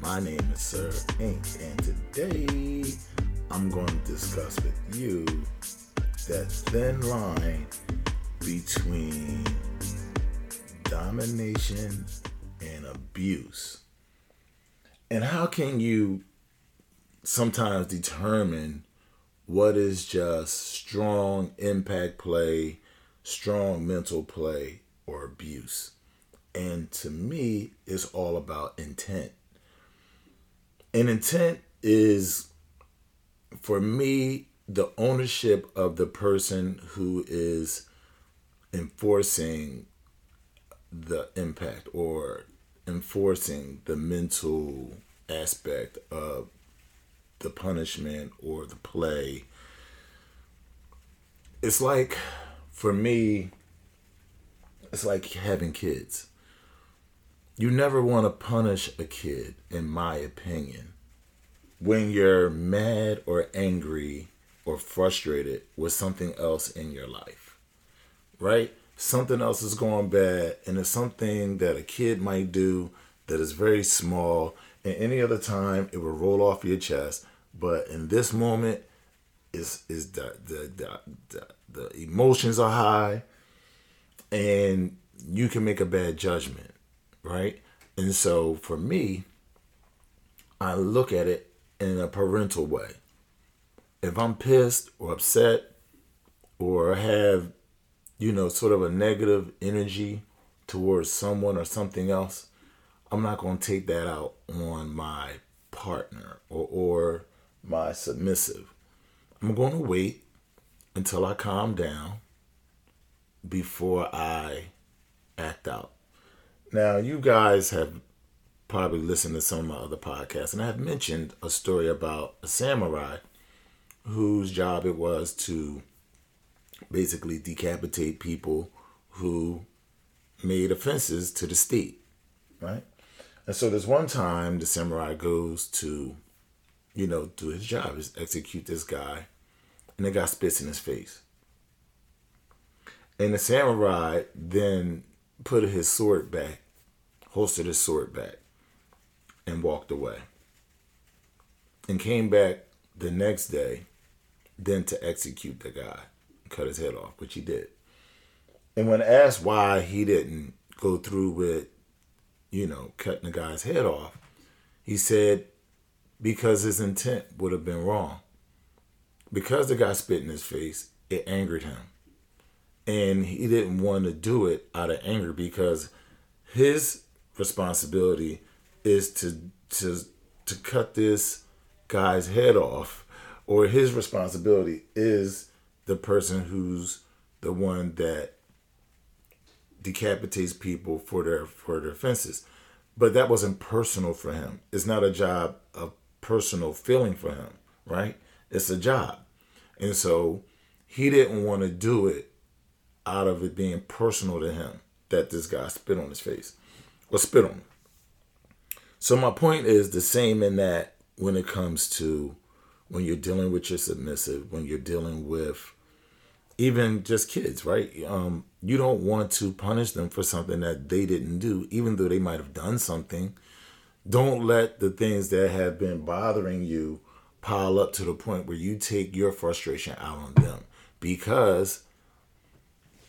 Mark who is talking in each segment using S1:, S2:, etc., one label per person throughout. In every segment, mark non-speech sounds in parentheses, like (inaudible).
S1: My name is SiR iNQ, and today I'm going to discuss with you that thin line between domination and abuse. And how can you sometimes determine what is just strong impact play, strong mental play, or abuse? And to me, it's all about intent. And intent is, for me, the ownership of the person who is enforcing the impact or enforcing the mental aspect of the punishment or the play. It's like, for me, it's like having kids. You never want to punish a kid, in my opinion, when you're mad or angry or frustrated with something else in your life, right? Something else is going bad, and it's something that a kid might do that is very small, and any other time it will roll off your chest. But in this moment, is is the the, the the the emotions are high, and you can make a bad judgment, right? And so for me, I look at it in a parental way. If I'm pissed or upset or have, you know, sort of a negative energy towards someone or something else, I'm not going to take that out on my partner or, or my submissive. I'm going to wait until I calm down before I act out. Now, you guys have probably listened to some of my other podcasts, and I have mentioned a story about a samurai whose job it was to basically decapitate people who made offenses to the state, right? And so there's one time the samurai goes to, you know, do his job, is execute this guy, and the guy spits in his face. And the samurai then put his sword back, holstered his sword back, and walked away. And came back the next day, then to execute the guy, cut his head off, which he did. And when asked why he didn't go through with, you know, cutting the guy's head off, he said because his intent would have been wrong. Because the guy spit in his face, it angered him and he didn't want to do it out of anger because his responsibility is to to to cut this guy's head off or his responsibility is the person who's the one that decapitates people for their for their offenses. But that wasn't personal for him. It's not a job of personal feeling for him right? It's a job. And so he didn't want to do it out of it being personal to him that this guy spit on his face or spit on him. So my point is the same in that when it comes to when you're dealing with your submissive, when you're dealing with even just kids, right? Um, you don't want to punish them for something that they didn't do, even though they might have done something. Don't let the things that have been bothering you pile up to the point where you take your frustration out on them because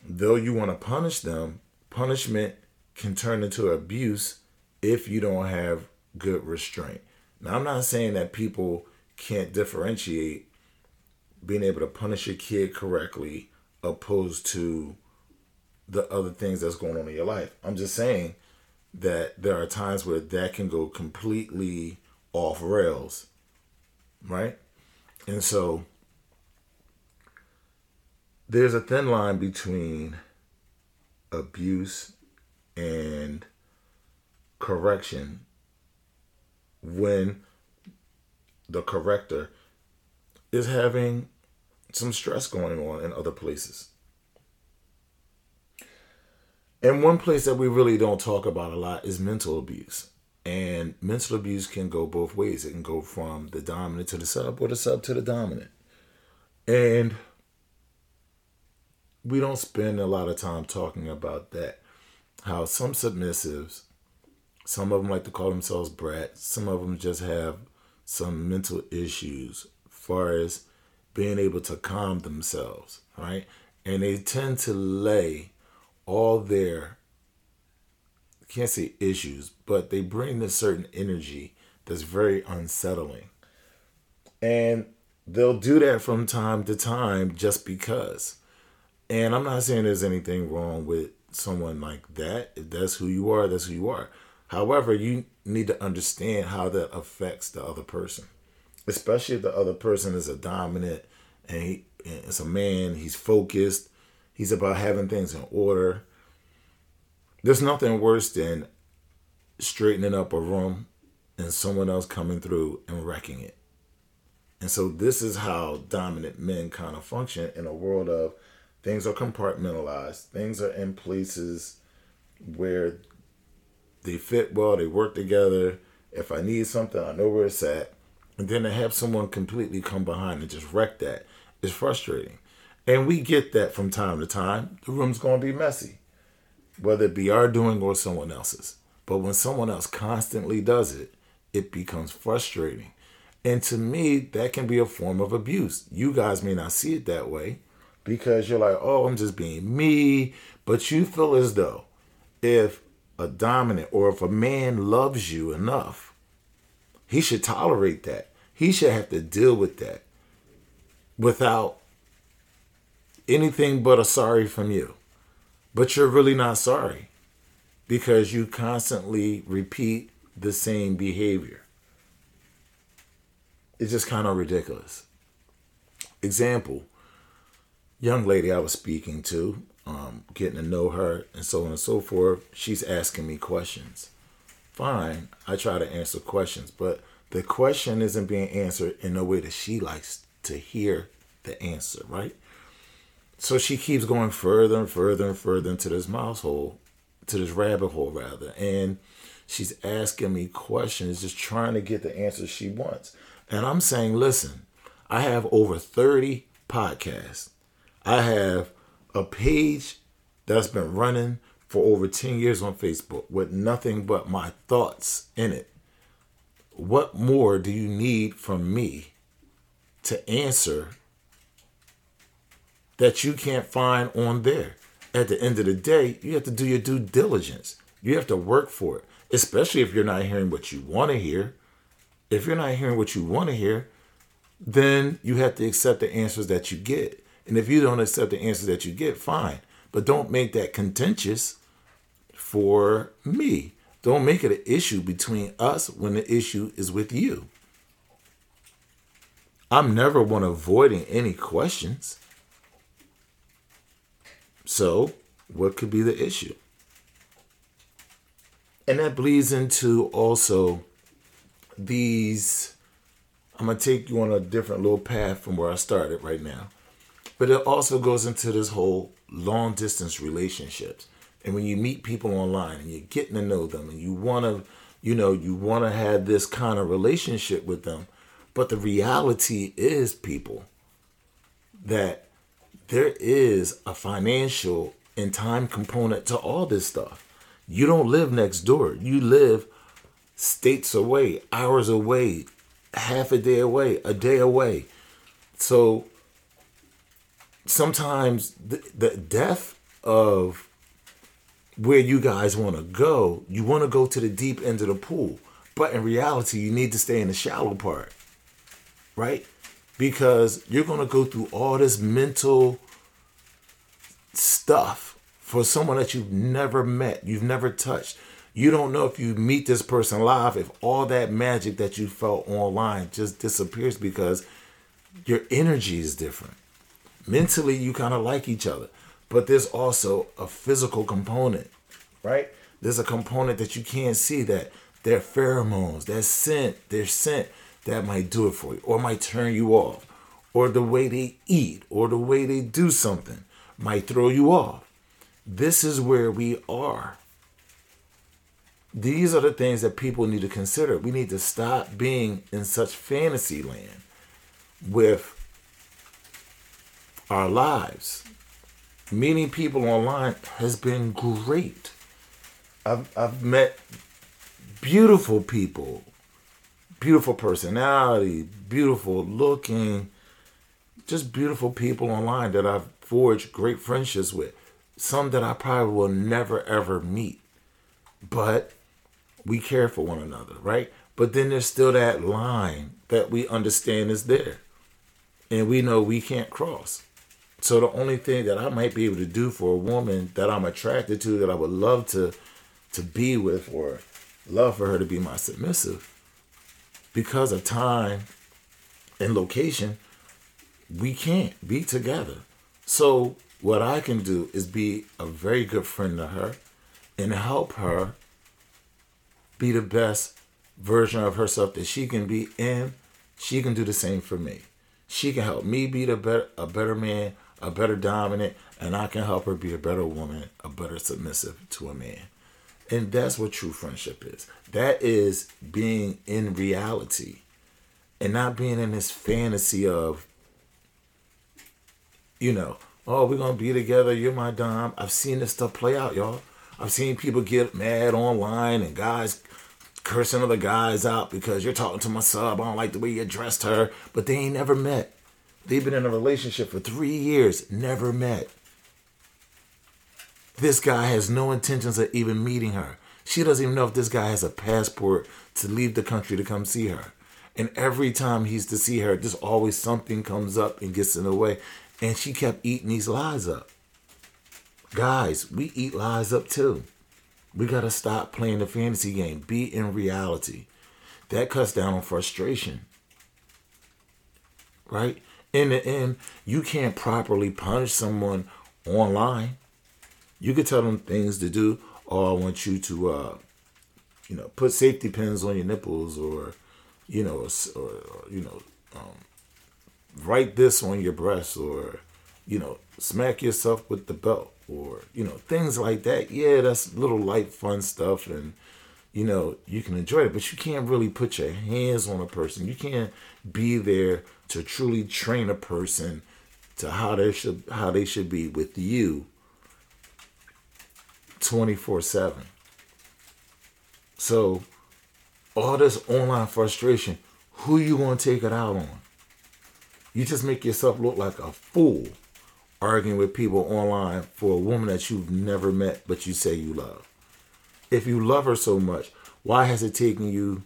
S1: though you want to punish them, punishment can turn into abuse if you don't have good restraint. Now, I'm not saying that people can't differentiate being able to punish a kid correctly opposed to the other things that's going on in your life. I'm just saying that there are times where that can go completely off rails, right? And so there's a thin line between abuse and correction when the corrector, is having some stress going on in other places. And one place that we really don't talk about a lot is mental abuse. And mental abuse can go both ways. It can go from the dominant to the sub or the sub to the dominant. And we don't spend a lot of time talking about that. How some submissives, some of them like to call themselves brats, some of them just have some mental issues far as being able to calm themselves, right? And they tend to lay all their can't say issues, but they bring a certain energy that's very unsettling. And they'll do that from time to time just because. And I'm not saying there's anything wrong with someone like that. If that's who you are, that's who you are. However, you need to understand how that affects the other person, especially if the other person is a dominant and he, it's a man, he's focused, he's about having things in order. There's nothing worse than straightening up a room and someone else coming through and wrecking it. And so this is how dominant men kind of function in a world of things are compartmentalized, things are in places where they fit well, they work together. If I need something, I know where it's at. And then to have someone completely come behind and just wreck that is frustrating. And we get that from time to time. The room's going to be messy, whether it be our doing or someone else's. But when someone else constantly does it, it becomes frustrating. And to me, that can be a form of abuse. You guys may not see it that way because you're like, oh, I'm just being me. But you feel as though if a dominant or if a man loves you enough, he should tolerate that. He should have to deal with that without anything but a sorry from you. But you're really not sorry because you constantly repeat the same behavior. It's just kind of ridiculous. Example young lady I was speaking to, um, getting to know her, and so on and so forth, she's asking me questions. Fine, I try to answer questions, but the question isn't being answered in a way that she likes to hear the answer, right? So she keeps going further and further and further into this mouse hole, to this rabbit hole rather, and she's asking me questions, just trying to get the answers she wants. And I'm saying, listen, I have over 30 podcasts. I have a page that's been running for over 10 years on Facebook with nothing but my thoughts in it. What more do you need from me to answer that you can't find on there? At the end of the day, you have to do your due diligence. You have to work for it, especially if you're not hearing what you want to hear. If you're not hearing what you want to hear, then you have to accept the answers that you get. And if you don't accept the answers that you get, fine. But don't make that contentious for me. Don't make it an issue between us when the issue is with you. I'm never one avoiding any questions. So, what could be the issue? And that bleeds into also these. I'm going to take you on a different little path from where I started right now. But it also goes into this whole long distance relationships. And when you meet people online and you're getting to know them and you want to, you know, you want to have this kind of relationship with them. But the reality is, people, that there is a financial and time component to all this stuff. You don't live next door. You live states away, hours away, half a day away, a day away. So sometimes the, the death of where you guys want to go, you want to go to the deep end of the pool. But in reality, you need to stay in the shallow part, right? Because you're going to go through all this mental stuff for someone that you've never met, you've never touched. You don't know if you meet this person live, if all that magic that you felt online just disappears because your energy is different mentally you kind of like each other but there's also a physical component right there's a component that you can't see that their pheromones that scent their scent that might do it for you or might turn you off or the way they eat or the way they do something might throw you off. This is where we are. These are the things that people need to consider. We need to stop being in such fantasy land with our lives. Meeting people online has been great. I've, I've met beautiful people, beautiful personality, beautiful looking, just beautiful people online that I've forged great friendships with. Some that I probably will never ever meet. But we care for one another, right? But then there's still that line that we understand is there. And we know we can't cross. So the only thing that I might be able to do for a woman that I'm attracted to, that I would love to to be with or love for her to be my submissive, because of time and location, we can't be together. So what I can do is be a very good friend to her and help her be the best version of herself that she can be and she can do the same for me. She can help me be the better a better man, a better dominant, and I can help her be a better woman, a better submissive to a man. And that's what true friendship is. That is being in reality and not being in this fantasy of, you know, oh, we're going to be together. You're my dom. I've seen this stuff play out, y'all. I've seen people get mad online and guys cursing other guys out because you're talking to my sub. I don't like the way you addressed her. But they ain't never met. They've been in a relationship for three years, never met. This guy has no intentions of even meeting her. She doesn't even know if this guy has a passport to leave the country to come see her. And every time he's to see her, just always something comes up and gets in the way. And she kept eating these lies up. Guys, we eat lies up too. We got to stop playing the fantasy game. Be in reality. That cuts down on frustration. Right? In the end, you can't properly punish someone online. You could tell them things to do, or I want you to, uh, you know, put safety pins on your nipples, or, you know, or, or you know, um, write this on your breast, or, you know, smack yourself with the belt, or you know, things like that. Yeah, that's little light, fun stuff, and you know, you can enjoy it, but you can't really put your hands on a person. You can't be there to truly train a person to how they should how they should be with you 24 7. So, all this online frustration, who you going to take it out on? You just make yourself look like a fool arguing with people online for a woman that you've never met but you say you love. If you love her so much, why has it taken you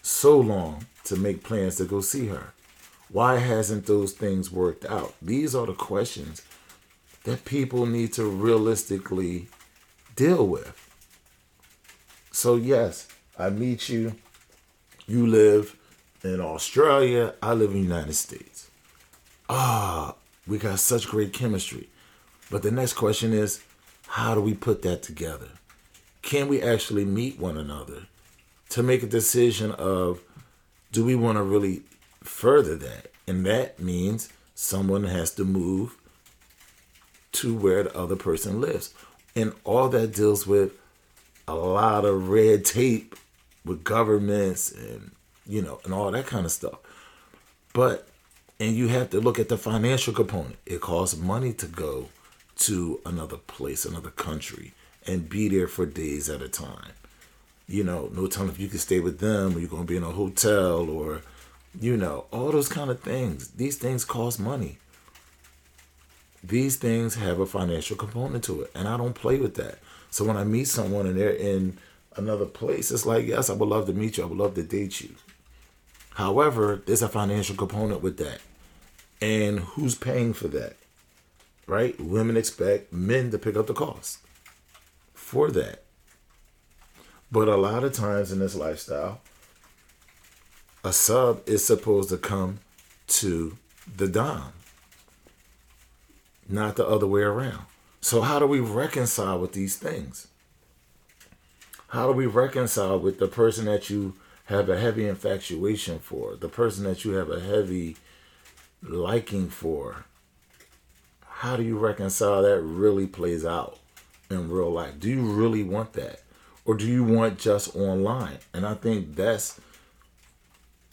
S1: so long to make plans to go see her? Why hasn't those things worked out? These are the questions that people need to realistically deal with. So, yes, I meet you. You live in Australia. I live in the United States. Ah, we got such great chemistry. But the next question is how do we put that together? Can we actually meet one another to make a decision of do we want to really further that? And that means someone has to move to where the other person lives. And all that deals with a lot of red tape with governments and you know and all that kind of stuff. But and you have to look at the financial component. It costs money to go to another place, another country, and be there for days at a time. You know, no telling if you can stay with them or you're gonna be in a hotel or you know, all those kind of things. These things cost money. These things have a financial component to it and i don't play with that. So when i meet someone and they're in another place it's like yes i would love to meet you. I would love to date you. However there's a financial component with that. And who's paying for that right? Women expect men to pick up the cost for that but a lot of times in this lifestyle a sub is supposed to come to the dom not the other way around. So, how do we reconcile with these things? How do we reconcile with the person that you have a heavy infatuation for, the person that you have a heavy liking for, how do you reconcile that really plays out in real life? Do you really want that? Or do you want just online? And I think that's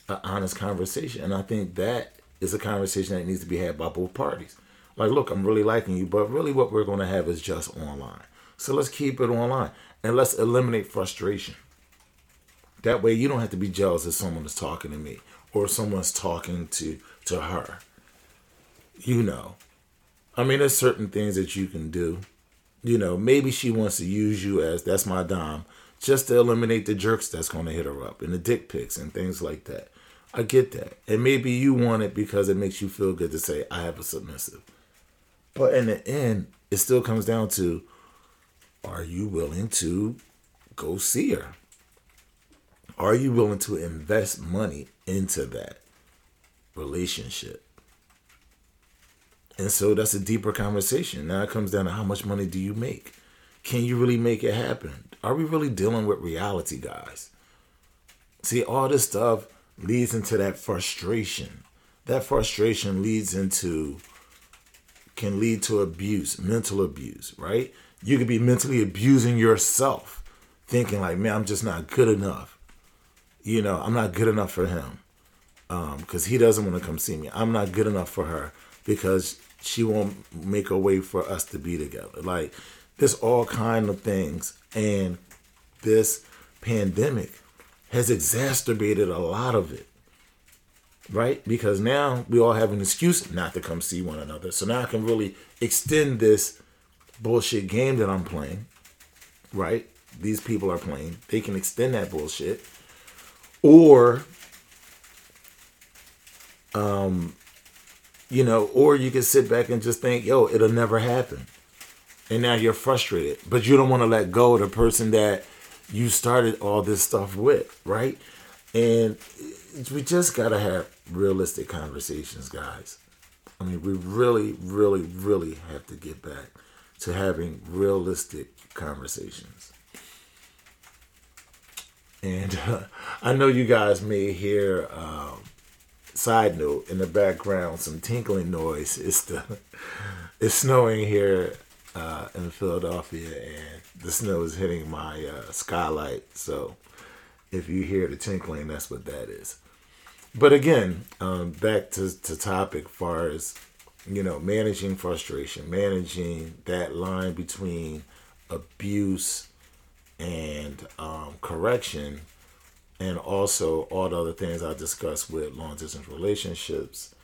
S1: an honest conversation. And I think that is a conversation that needs to be had by both parties. Like, look, I'm really liking you, but really what we're going to have is just online. So let's keep it online and let's eliminate frustration. That way you don't have to be jealous if someone is talking to me or someone's talking to to her. You know. I mean, there's certain things that you can do. You know, maybe she wants to use you as that's my dom just to eliminate the jerks that's going to hit her up and the dick pics and things like that. I get that. And maybe you want it because it makes you feel good to say, I have a submissive. But in the end, it still comes down to are you willing to go see her? Are you willing to invest money into that relationship? And so that's a deeper conversation. Now it comes down to how much money do you make? Can you really make it happen? Are we really dealing with reality, guys? See, all this stuff leads into that frustration. That frustration leads into, can lead to abuse, mental abuse, right? You could be mentally abusing yourself, thinking like, man, I'm just not good enough you know, I'm not good enough for him because um, he doesn't want to come see me. I'm not good enough for her because she won't make a way for us to be together. Like there's all kind of things, and this pandemic has exacerbated a lot of it. Right? Because now we all have an excuse not to come see one another. So now I can really extend this bullshit game that I'm playing. Right? These people are playing. They can extend that bullshit or um you know or you can sit back and just think yo it'll never happen. And now you're frustrated. But you don't want to let go of the person that you started all this stuff with right? And we just gotta have realistic conversations guys. I mean we really really really have to get back to having realistic conversations. And uh, (laughs) I know you guys may hear, um, side note, in the background, some tinkling noise. It's the (laughs) it's snowing here uh, in Philadelphia, and the snow is hitting my uh, skylight. So if you hear the tinkling, that's what that is. But again, um, back to, to topic, far as you know, managing frustration, managing that line between abuse and um, correction, and also all the other things I discussed with long distance relationships.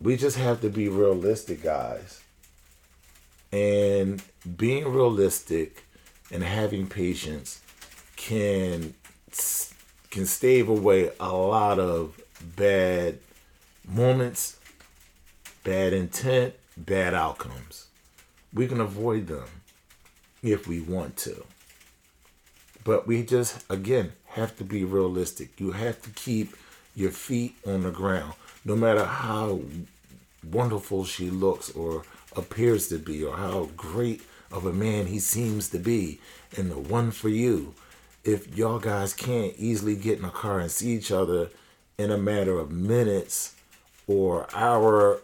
S1: We just have to be realistic, guys. And being realistic and having patience can can stave away a lot of bad moments, bad intent, bad outcomes. We can avoid them if we want to. But we just, again, have to be realistic. You have to keep your feet on the ground. No matter how wonderful she looks or appears to be, or how great of a man he seems to be, and the one for you, if y'all guys can't easily get in a car and see each other in a matter of minutes or hour,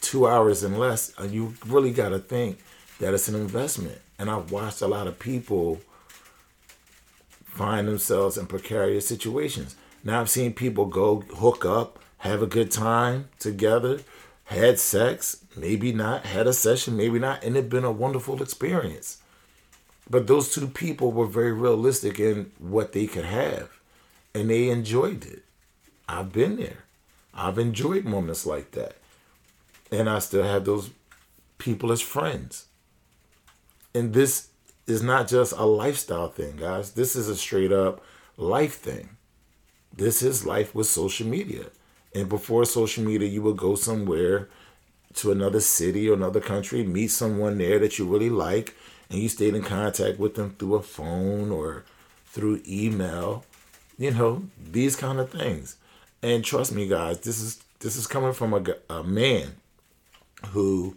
S1: two hours and less, uh, you really got to think that it's an investment. And I've watched a lot of people find themselves in precarious situations. Now I've seen people go hook up, have a good time together, had sex, maybe not, had a session, maybe not, and it been a wonderful experience. But those two people were very realistic in what they could have, and they enjoyed it. I've been there. I've enjoyed moments like that. And I still have those people as friends. And this is not just a lifestyle thing, guys. This is a straight up life thing. This is life with social media. And before social media, you would go somewhere to another city or another country, meet someone there that you really like, and you stayed in contact with them through a phone or through email. You know, these kind of things. And trust me, guys, this is this is coming from a, a man who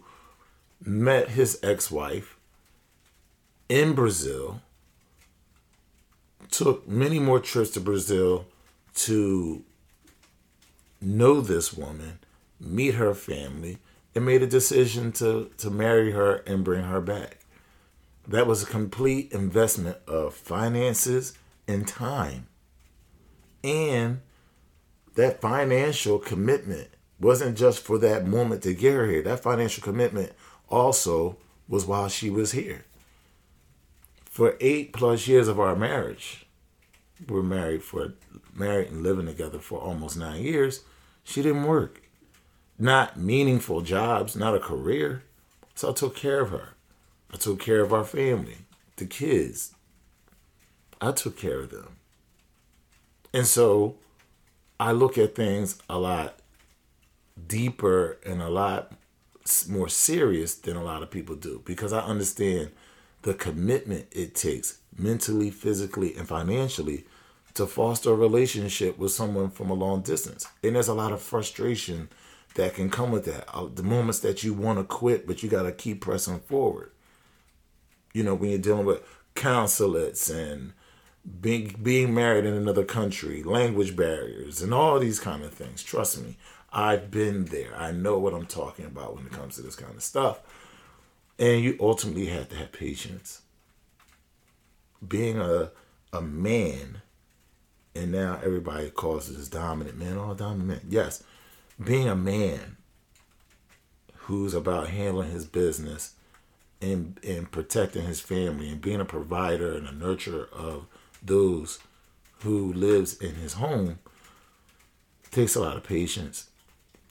S1: met his ex-wife in Brazil, took many more trips to Brazil to know this woman, meet her family, and made a decision to, to marry her and bring her back. That was a complete investment of finances and time. And that financial commitment wasn't just for that moment to get her here. That financial commitment also was while she was here. For eight plus years of our marriage, we're married for married and living together for almost nine years. She didn't work. Not meaningful jobs, not a career. So I took care of her. I took care of our family, the kids. I took care of them. And so I look at things a lot deeper and a lot more serious than a lot of people do because I understand the commitment it takes mentally, physically, and financially to foster a relationship with someone from a long distance. And there's a lot of frustration that can come with that. Uh, the moments that you want to quit, but you got to keep pressing forward. You know, when you're dealing with consulates and being being married in another country, language barriers, and all these kind of things. Trust me, I've been there. I know what I'm talking about when it comes to this kind of stuff. And you ultimately have to have patience. Being a a man, and now everybody calls this dominant man. Oh, dominant man. Yes, being a man who's about handling his business and and protecting his family and being a provider and a nurturer of those who lives in his home takes a lot of patience.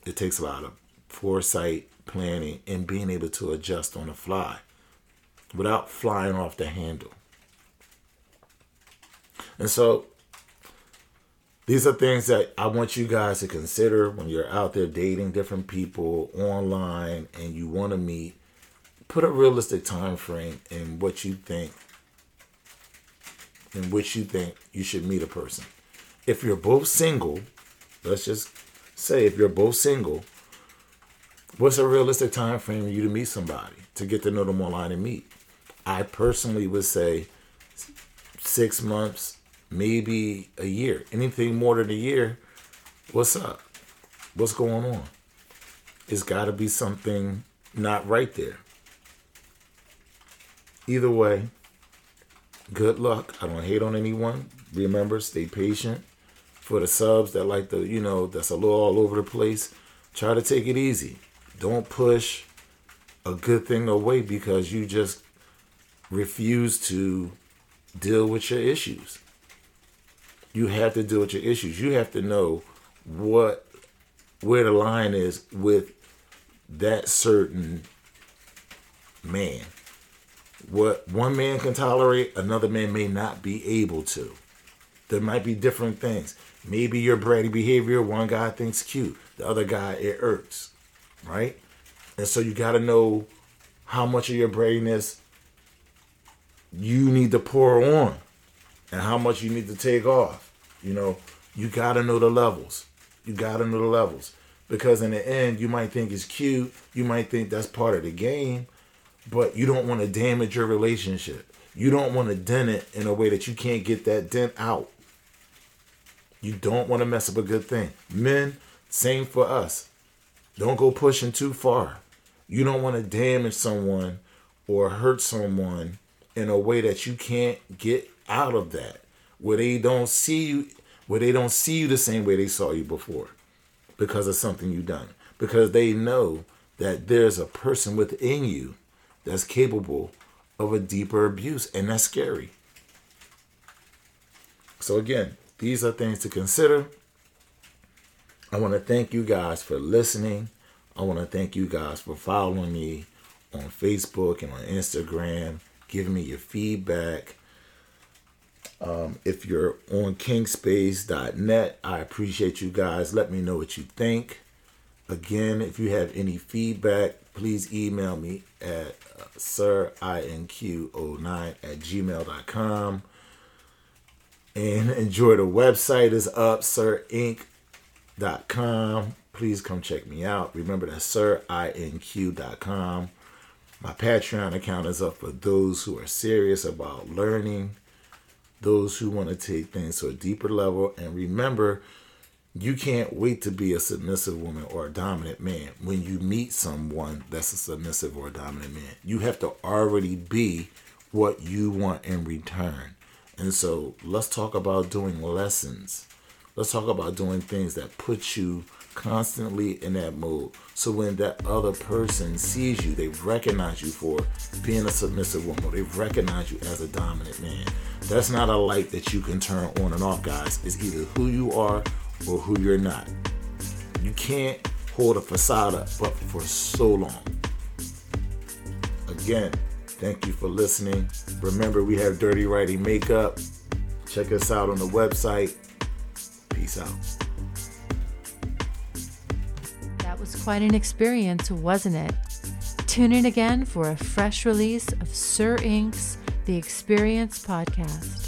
S1: It takes a lot of foresight, planning, and being able to adjust on the fly without flying off the handle. And so these are things that I want you guys to consider when you're out there dating different people online and you want to meet. Put a realistic time frame in what you think in which you think you should meet a person. If you're both single, let's just say if you're both single, what's a realistic time frame for you to meet somebody to get to know them online and meet? I personally would say six months, maybe a year. Anything more than a year, what's up? What's going on? It's got to be something not right there. Either way, good luck. I don't hate on anyone. Remember, stay patient. For the subs that like the, you know, that's a little all over the place, try to take it easy. Don't push a good thing away because you just refuse to deal with your issues. You have to deal with your issues. You have to know what where the line is with that certain man what one man can tolerate, another man may not be able to. There might be different things. Maybe your bratty behavior, one guy thinks cute, the other guy it irks, right? And so you got to know how much of your brattiness you need to pour on and how much you need to take off. You know, you got to know the levels. You got to know the levels. Because in the end, you might think it's cute. You might think that's part of the game but you don't want to damage your relationship. You don't want to dent it in a way that you can't get that dent out. You don't want to mess up a good thing. Men, same for us. Don't go pushing too far. You don't want to damage someone or hurt someone in a way that you can't get out of that. Where they don't see you where they don't see you the same way they saw you before because of something you done. Because they know that there's a person within you that's capable of a deeper abuse, and that's scary. So, again, these are things to consider. I want to thank you guys for listening. I want to thank you guys for following me on Facebook and on Instagram, giving me your feedback. Um, if you're on kingspace.net, I appreciate you guys. Let me know what you think. Again, if you have any feedback, please email me at uh, sirinq09 at gmail.com. And enjoy the website is up, sirinq.com. Please come check me out. Remember that sirinq.com. My Patreon account is up for those who are serious about learning those who want to take things to a deeper level. And remember, you can't wait to be a submissive woman or a dominant man when you meet someone that's a submissive or a dominant man. You have to already be what you want in return. And so let's talk about doing lessons. Let's talk about doing things that put you constantly in that mode. So when that other person sees you, they recognize you for being a submissive woman. They recognize you as a dominant man. That's not a light that you can turn on and off, guys. It's either who you are or who you're not. You can't hold a facade up for so long. Again, thank you for listening. Remember, we have Dirty Writing Makeup. Check us out on the website. Peace out.
S2: That was quite an experience, wasn't it? Tune in again for a fresh release of SiR iNQ's The Experience podcast.